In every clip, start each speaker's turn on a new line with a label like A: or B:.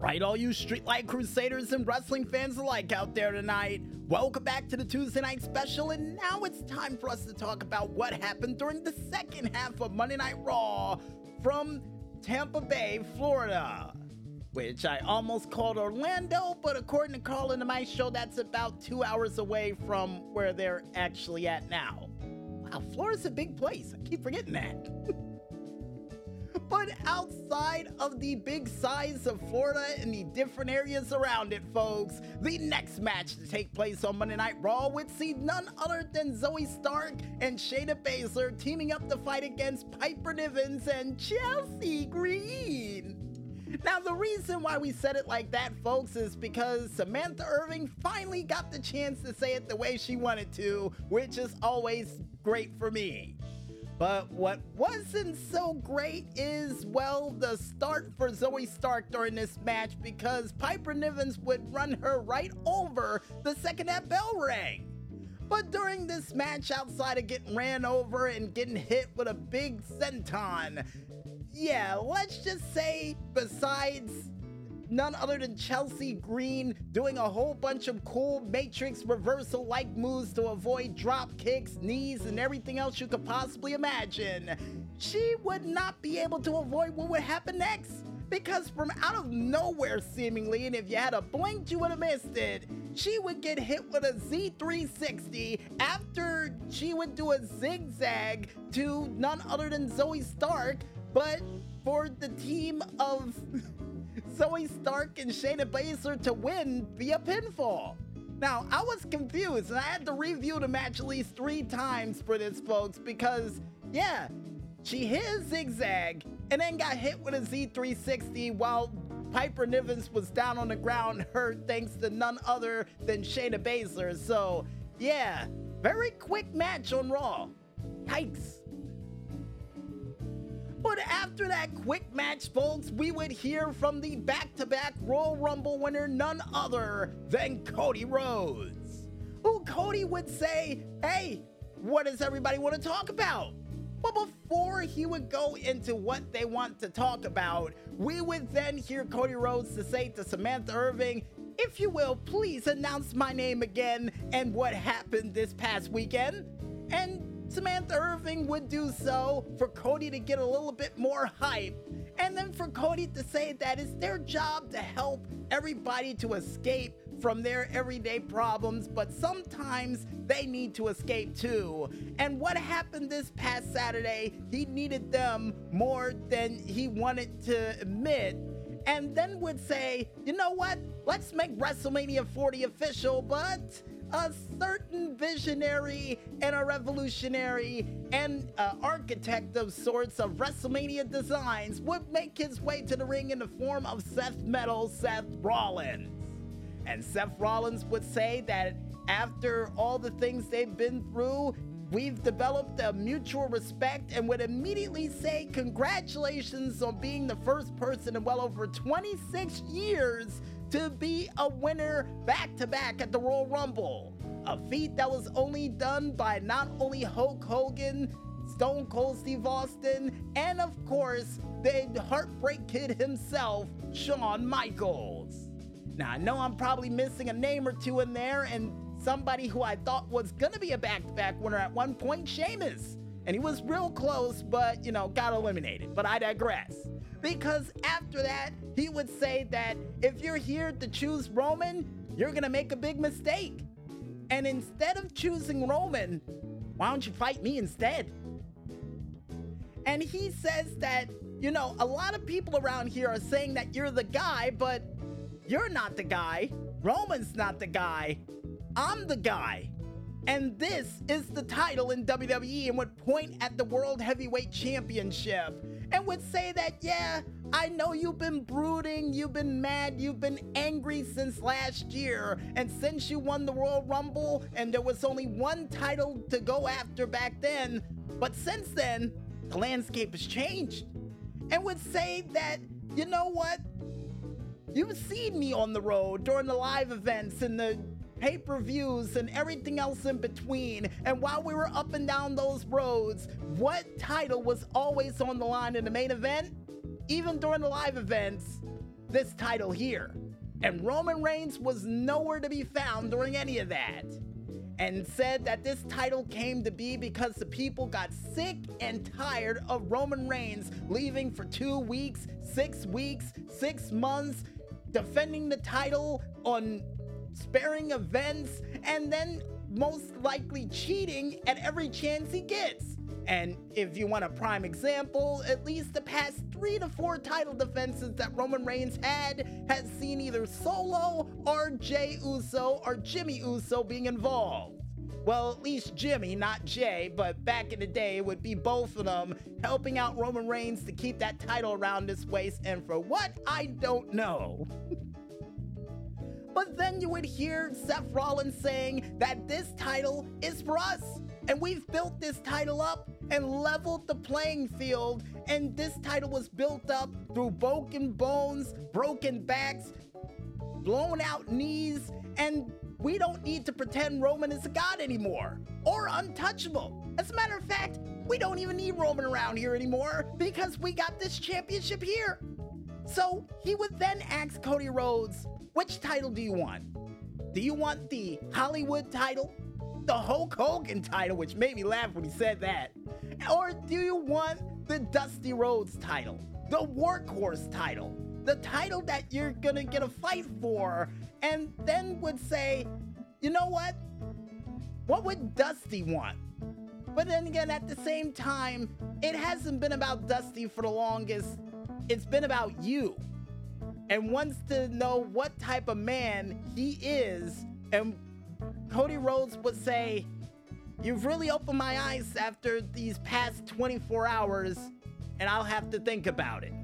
A: right, all you Streetlight Crusaders and wrestling fans alike out there tonight. Welcome back to the Tuesday night special, and now it's time for us to talk about what happened during the second half of Monday Night Raw from Tampa Bay, Florida. Which I almost called Orlando, but according to Carl and my show, that's about two hours away from where they're actually at now. Wow, Florida's a big place. I keep forgetting that. but outside of the big size of Florida and the different areas around it, folks, the next match to take place on Monday Night Raw would see none other than Zoey Stark and Shayna Baszler teaming up to fight against Piper Nivens and Chelsea Green. Now, the reason why we said it like that, folks, is because Samantha Irvin finally got the chance to say it the way she wanted to, which is always great for me. But what wasn't so great is, well, the start for Zoey Stark during this match because Piper Nivens would run her right over the second that bell rang. But during this match, outside of getting ran over and getting hit with a big senton, yeah, let's just say, besides none other than Chelsea Green doing a whole bunch of cool Matrix reversal like moves to avoid drop kicks, knees, and everything else you could possibly imagine. She would not be able to avoid what would happen next. Because from out of nowhere, seemingly, and if you had a blink, you would have missed it, she would get hit with a Z360 after she would do a zigzag to none other than Zoey Stark, but for the team of Zoey Stark and Shayna Baszler to win via pinfall. Now, I was confused and I had to review the match at least three times for this, folks, because, yeah, she hit a zigzag and then got hit with a Z360 while Piper Nivens was down on the ground, hurt thanks to none other than Shayna Baszler. So, yeah, very quick match on Raw. Yikes. But after that quick match, folks, we would hear from the back to back Royal Rumble winner, none other than Cody Rhodes. Who Cody would say, Hey, what does everybody want to talk about? But before he would go into what they want to talk about, we would then hear Cody Rhodes to say to Samantha Irvin, if you will, please announce my name again and what happened this past weekend. And Samantha Irvin would do so for Cody to get a little bit more hype, and then for Cody to say that it's their job to help everybody to escape from their everyday problems, but sometimes they need to escape too. And what happened this past Saturday, he needed them more than he wanted to admit and then would say, you know what? Let's make WrestleMania 40 official, but a certain visionary and a revolutionary and uh, architect of sorts of WrestleMania designs would make his way to the ring in the form of Seth Metal Seth Rollins. And Seth Rollins would say that after all the things they've been through, we've developed a mutual respect and would immediately say congratulations on being the first person in well over 26 years to be a winner back to back at the Royal Rumble. A feat that was only done by not only Hulk Hogan, Stone Cold Steve Austin, and of course, the Heartbreak Kid himself, Shawn Michaels. Now, I know I'm probably missing a name or two in there, and somebody who I thought was gonna be a back to back winner at one point, Sheamus. And he was real close, but, you know, got eliminated. But I digress. Because after that, he would say that if you're here to choose Roman, you're gonna make a big mistake. And instead of choosing Roman, why don't you fight me instead? And he says that, you know, a lot of people around here are saying that you're the guy, but you're not the guy. Roman's not the guy. I'm the guy. And this is the title in WWE and would point at the World Heavyweight Championship and would say that, yeah, I know you've been brooding, you've been mad, you've been angry since last year, and since you won the Royal Rumble and there was only one title to go after back then, but since then, the landscape has changed. And would say that, you know what? You've seen me on the road during the live events and the pay per views, and everything else in between. And while we were up and down those roads, what title was always on the line in the main event? Even during the live events, this title here. And Roman Reigns was nowhere to be found during any of that. And said that this title came to be because the people got sick and tired of Roman Reigns leaving for two weeks, six weeks, six months, defending the title on sparing events, and then most likely cheating at every chance he gets. And if you want a prime example, at least the past three to four title defenses that Roman Reigns had has seen either Solo or Jey Uso or Jimmy Uso being involved. Well, at least Jimmy, not Jey, but back in the day, it would be both of them helping out Roman Reigns to keep that title around his waist, and for what, I don't know. but then you would hear Seth Rollins saying that this title is for us, and we've built this title up and leveled the playing field, and this title was built up through broken bones, broken backs, blown out knees, and we don't need to pretend Roman is a god anymore or untouchable. As a matter of fact, we don't even need Roman around here anymore because we got this championship here. So he would then ask Cody Rhodes, which title do you want? Do you want the Hollywood title? The Hulk Hogan title, which made me laugh when he said that? Or do you want the Dusty Rhodes title? The Workhorse title? The title that you're gonna get a fight for and then would say, you know what? What would Dusty want? But then again, at the same time, it hasn't been about Dusty for the longest. It's been about you. And wants to know what type of man he is. And Cody Rhodes would say, You've really opened my eyes after these past 24 hours, and I'll have to think about it.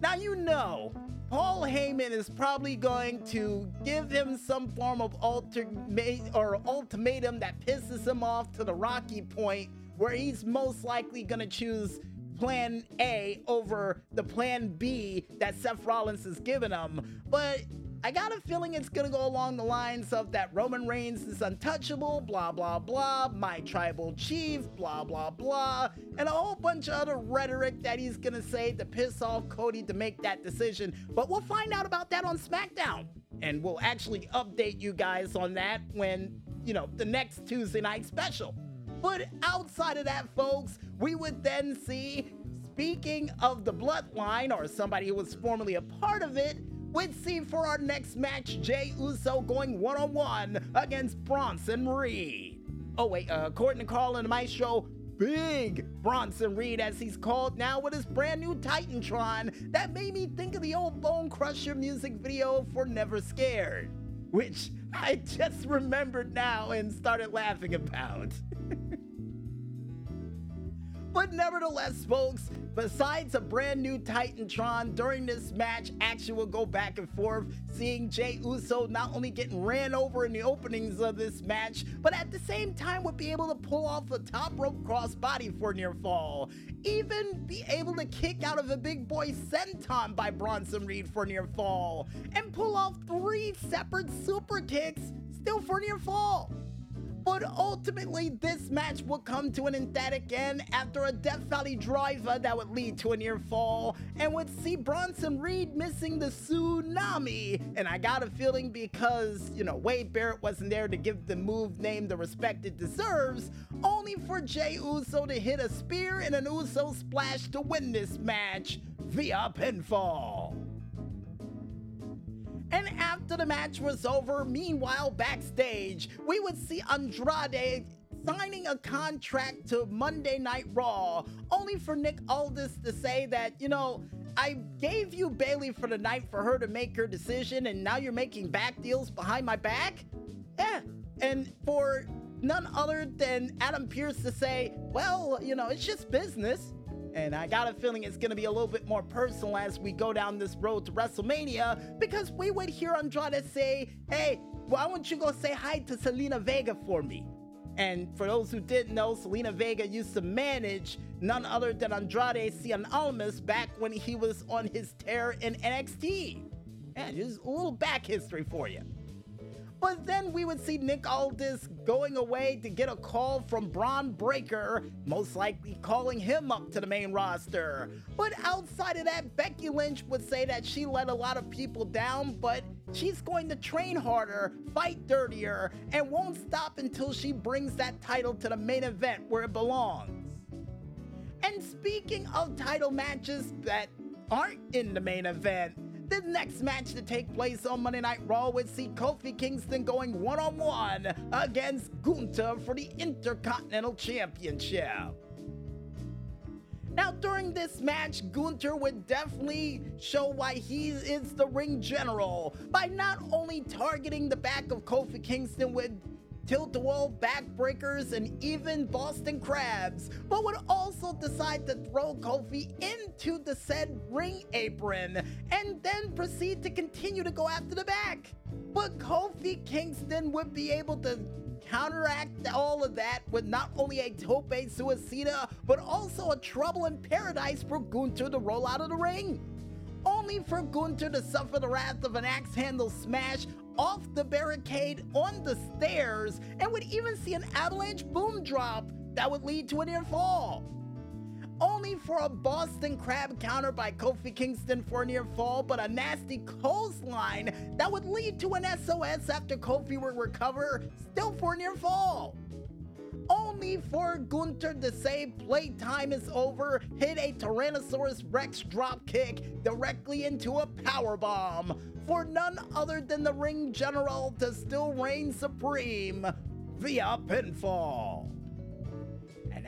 A: Now, you know, Paul Heyman is probably going to give him some form of ultimate or ultimatum that pisses him off to the rocky point where he's most likely going to choose plan A over the plan B that Seth Rollins has given him. But I got a feeling it's gonna go along the lines of that Roman Reigns is untouchable, blah blah blah, my tribal chief, blah blah blah, and a whole bunch of other rhetoric that he's gonna say to piss off Cody to make that decision. But we'll find out about that on SmackDown. And we'll actually update you guys on that when, you know, the next Tuesday night special. But outside of that, folks, we would then see, speaking of the bloodline or somebody who was formerly a part of it, we'd see for our next match Jey Uso going one on one against Bronson Reed. Oh, wait, uh, according to Carl and Maestro, Big Bronson Reed, as he's called now, with his brand new Titantron that made me think of the old Bone Crusher music video for Never Scared, which I just remembered now and started laughing about. But nevertheless, folks, besides a brand new Titantron, during this match, action will go back and forth, seeing Jey Uso not only getting ran over in the openings of this match, but at the same time would be able to pull off a top rope crossbody for near fall. Even be able to kick out of a big boy senton by Bronson Reed for near fall, and pull off three separate super kicks still for near fall. But ultimately, this match would come to an emphatic end after a Death Valley driver that would lead to a near fall and would see Bronson Reed missing the tsunami. And I got a feeling because, you know, Wade Barrett wasn't there to give the move name the respect it deserves, only for Jey Uso to hit a spear and an Uso splash to win this match via pinfall. And after the match was over, meanwhile, backstage, we would see Andrade signing a contract to Monday Night Raw, only for Nick Aldis to say that, you know, I gave you Bailey for the night for her to make her decision, and now you're making back deals behind my back? Yeah. And for none other than Adam Pearce to say, well, you know, it's just business. And I got a feeling it's going to be a little bit more personal as we go down this road to WrestleMania because we would hear Andrade say, hey, why don't you go say hi to Zelina Vega for me? And for those who didn't know, Zelina Vega used to manage none other than Andrade Cien Almas back when he was on his tear in NXT. And just a little back history for you. But then we would see Nick Aldis going away to get a call from Bron Breakker, most likely calling him up to the main roster. But outside of that, Becky Lynch would say that she let a lot of people down, but she's going to train harder, fight dirtier, and won't stop until she brings that title to the main event where it belongs. And speaking of title matches that aren't in the main event, the next match to take place on Monday Night Raw would see Kofi Kingston going one on one against Gunther for the Intercontinental Championship. Now, during this match, Gunther would definitely show why he is the ring general by not only targeting the back of Kofi Kingston with tilt-a-whirl backbreakers, and even Boston Crabs, but would also decide to throw Kofi into the said ring apron and then proceed to continue to go after the back. But Kofi Kingston would be able to counteract all of that with not only a tope suicida, but also a trouble in paradise for Gunther to roll out of the ring. Only for Gunther to suffer the wrath of an axe handle smash off the barricade on the stairs and would even see an avalanche boom drop that would lead to a near fall. Only for a Boston Crab counter by Kofi Kingston for a near fall, but a nasty clothesline that would lead to an SOS after Kofi would recover, still for a near fall only for Gunther to say playtime is over, hit a Tyrannosaurus Rex dropkick directly into a power bomb for none other than the ring general to still reign supreme via pinfall.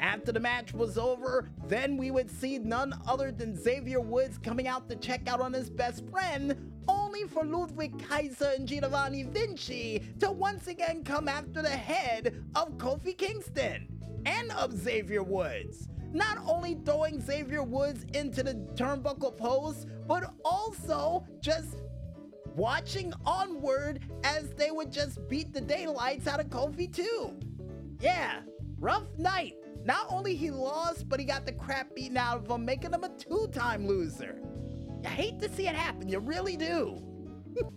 A: After the match was over, then we would see none other than Xavier Woods coming out to check out on his best friend, only for Ludwig Kaiser and Giovanni Vinci to once again come after the head of Kofi Kingston and of Xavier Woods. Not only throwing Xavier Woods into the turnbuckle post, but also just watching onward as they would just beat the daylights out of Kofi too. Yeah, rough night. Not only he lost, but he got the crap beaten out of him, making him a two-time loser. You hate to see it happen, you really do.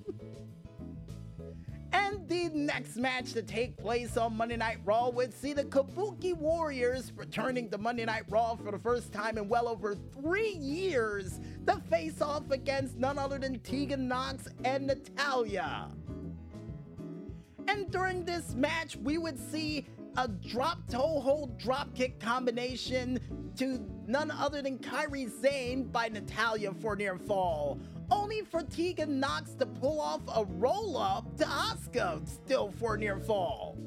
A: and the next match to take place on Monday Night Raw would see the Kabuki Warriors returning to Monday Night Raw for the first time in well over three years to face off against none other than Tegan Nox and Natalya. And during this match, we would see a drop toe hold drop kick combination to none other than Kairi Sane by Natalya for near fall, only for Tegan Nox to pull off a roll up to Asuka still for near fall.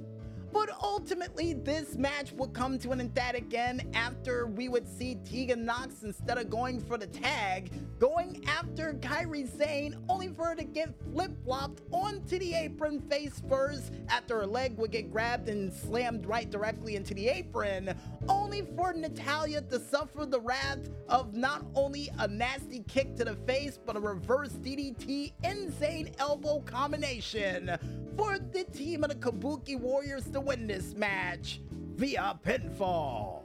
A: But ultimately, this match would come to an emphatic end after we would see Tegan Nox, instead of going for the tag, going after Kairi Sane, only for her to get flip flopped onto the apron face first after her leg would get grabbed and slammed right directly into the apron, only for Natalya to suffer the wrath of not only a nasty kick to the face, but a reverse DDT insane elbow combination for the team of the Kabuki Warriors to win this match via pinfall.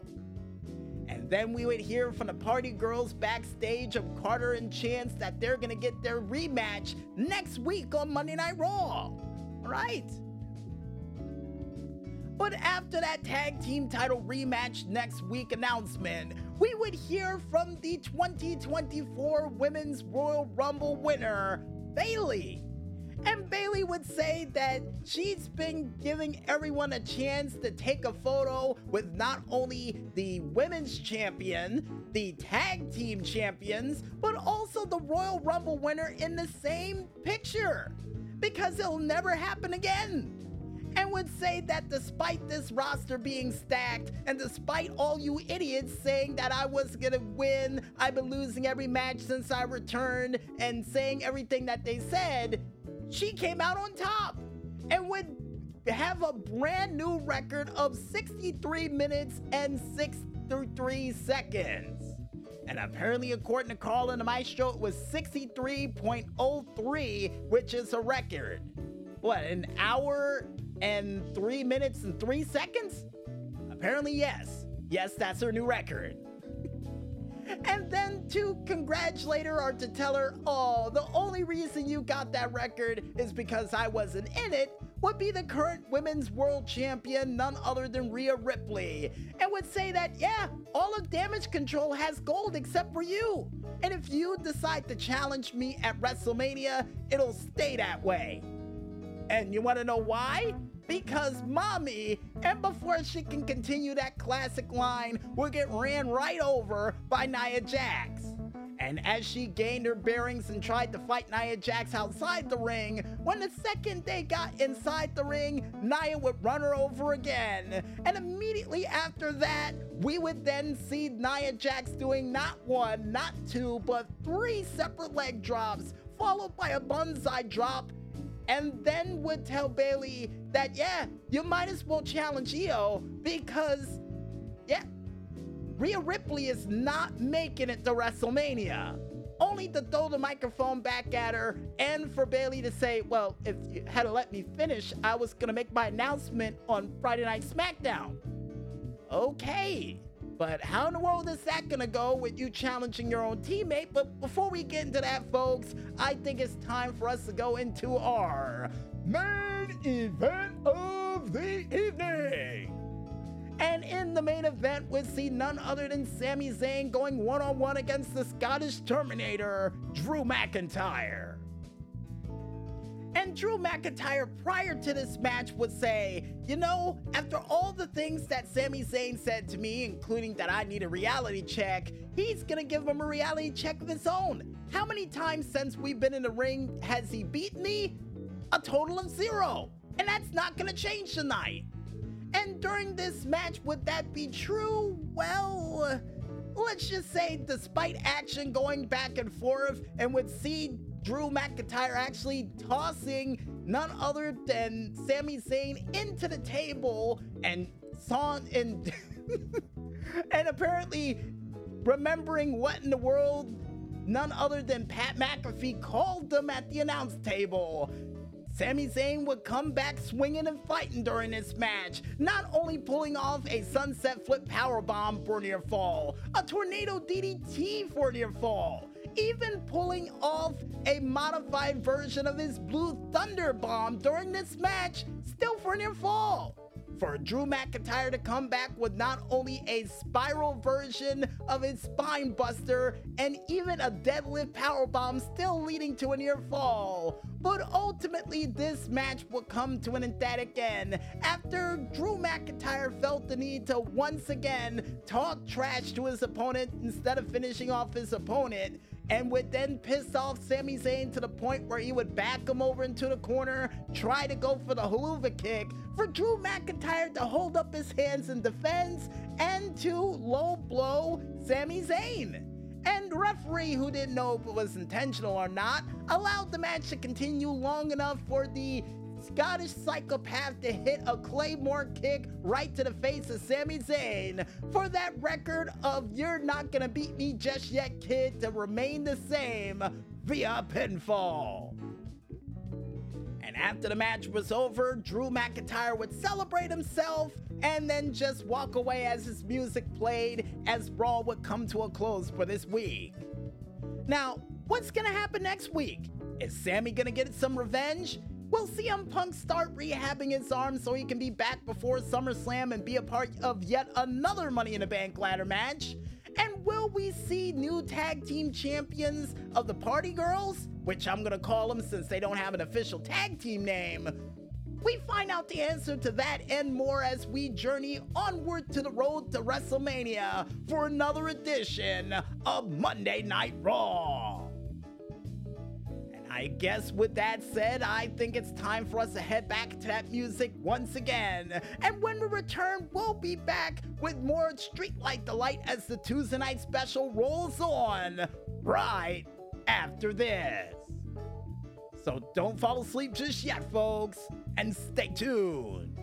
A: And then we would hear from the party girls backstage of Carter and Chance that they're gonna get their rematch next week on Monday Night Raw. Right? But after that tag team title rematch next week announcement, we would hear from the 2024 Women's Royal Rumble winner, Bayley. And Bayley would say that she's been giving everyone a chance to take a photo with not only the women's champion, the tag team champions, but also the Royal Rumble winner in the same picture. Because it'll never happen again and would say that despite this roster being stacked, and despite all you idiots saying that I was gonna win, I've been losing every match since I returned, and saying everything that they said, she came out on top and would have a brand new record of 63 minutes and 63 seconds. And apparently, according to Carl and the Maestro, it was 63.03, which is a record. What, an hour and three minutes and three seconds? Apparently, yes. Yes, that's her new record. and then to congratulate her or to tell her, oh, the only reason you got that record is because I wasn't in it, would be the current women's world champion, none other than Rhea Ripley, and would say that, yeah, all of damage control has gold except for you. And if you decide to challenge me at WrestleMania, it'll stay that way. And you wanna know why? Because mommy, and before she can continue that classic line, will get ran right over by Nia Jax. And as she gained her bearings and tried to fight Nia Jax outside the ring, when the second they got inside the ring, Nia would run her over again. And immediately after that, we would then see Nia Jax doing not one, not two, but three separate leg drops, followed by a banzai drop and then would tell Bayley that, yeah, you might as well challenge Io because, yeah, Rhea Ripley is not making it to WrestleMania. Only to throw the microphone back at her and for Bayley to say, well, if you had to let me finish, I was gonna make my announcement on Friday Night SmackDown. Okay, but how in the world is that gonna go with you challenging your own teammate? But before we get into that, folks, I think it's time for us to go into our main event of the evening. And in the main event, we see none other than Sami Zayn going one on one against the Scottish Terminator, Drew McIntyre. And Drew McIntyre, prior to this match, would say, You know, after all the things that Sami Zayn said to me, including that I need a reality check, he's gonna give him a reality check of his own. How many times since we've been in the ring has he beaten me? A total of zero. And that's not gonna change tonight. And during this match, would that be true? Well, let's just say, despite action going back and forth, and with see Drew McIntyre actually tossing none other than Sami Zayn into the table and Son and and apparently remembering what in the world none other than Pat McAfee called them at the announce table. Sami Zayn would come back swinging and fighting during this match, not only pulling off a sunset flip powerbomb for near fall, a tornado DDT for near fall, even pulling off a modified version of his Blue Thunder Bomb during this match, still for near fall for Drew McIntyre to come back with not only a spiral version of his spine buster and even a deadlift powerbomb still leading to a near fall. But ultimately, this match will come to an emphatic end after Drew McIntyre felt the need to once again talk trash to his opponent instead of finishing off his opponent and would then piss off Sami Zayn to the point where he would back him over into the corner, try to go for the Helluva Kick, for Drew McIntyre to hold up his hands in defense, and to low blow Sami Zayn. And referee, who didn't know if it was intentional or not, allowed the match to continue long enough for the Scottish psychopath to hit a Claymore kick right to the face of Sami Zayn for that record of You're Not Gonna Beat Me Just Yet, Kid to remain the same via pinfall. And after the match was over, Drew McIntyre would celebrate himself and then just walk away as his music played as Raw would come to a close for this week. Now, what's gonna happen next week? Is Sami gonna get some revenge? Will CM Punk start rehabbing his arm so he can be back before SummerSlam and be a part of yet another Money in the Bank ladder match? And will we see new tag team champions of the Party Girls? Which I'm gonna call them since they don't have an official tag team name. We find out the answer to that and more as we journey onward to the road to WrestleMania for another edition of Monday Night Raw. I guess with that said, I think it's time for us to head back to that music once again. And when we return, we'll be back with more Streetlight Delight as the Tuesday night special rolls on right after this. So don't fall asleep just yet, folks, and stay tuned.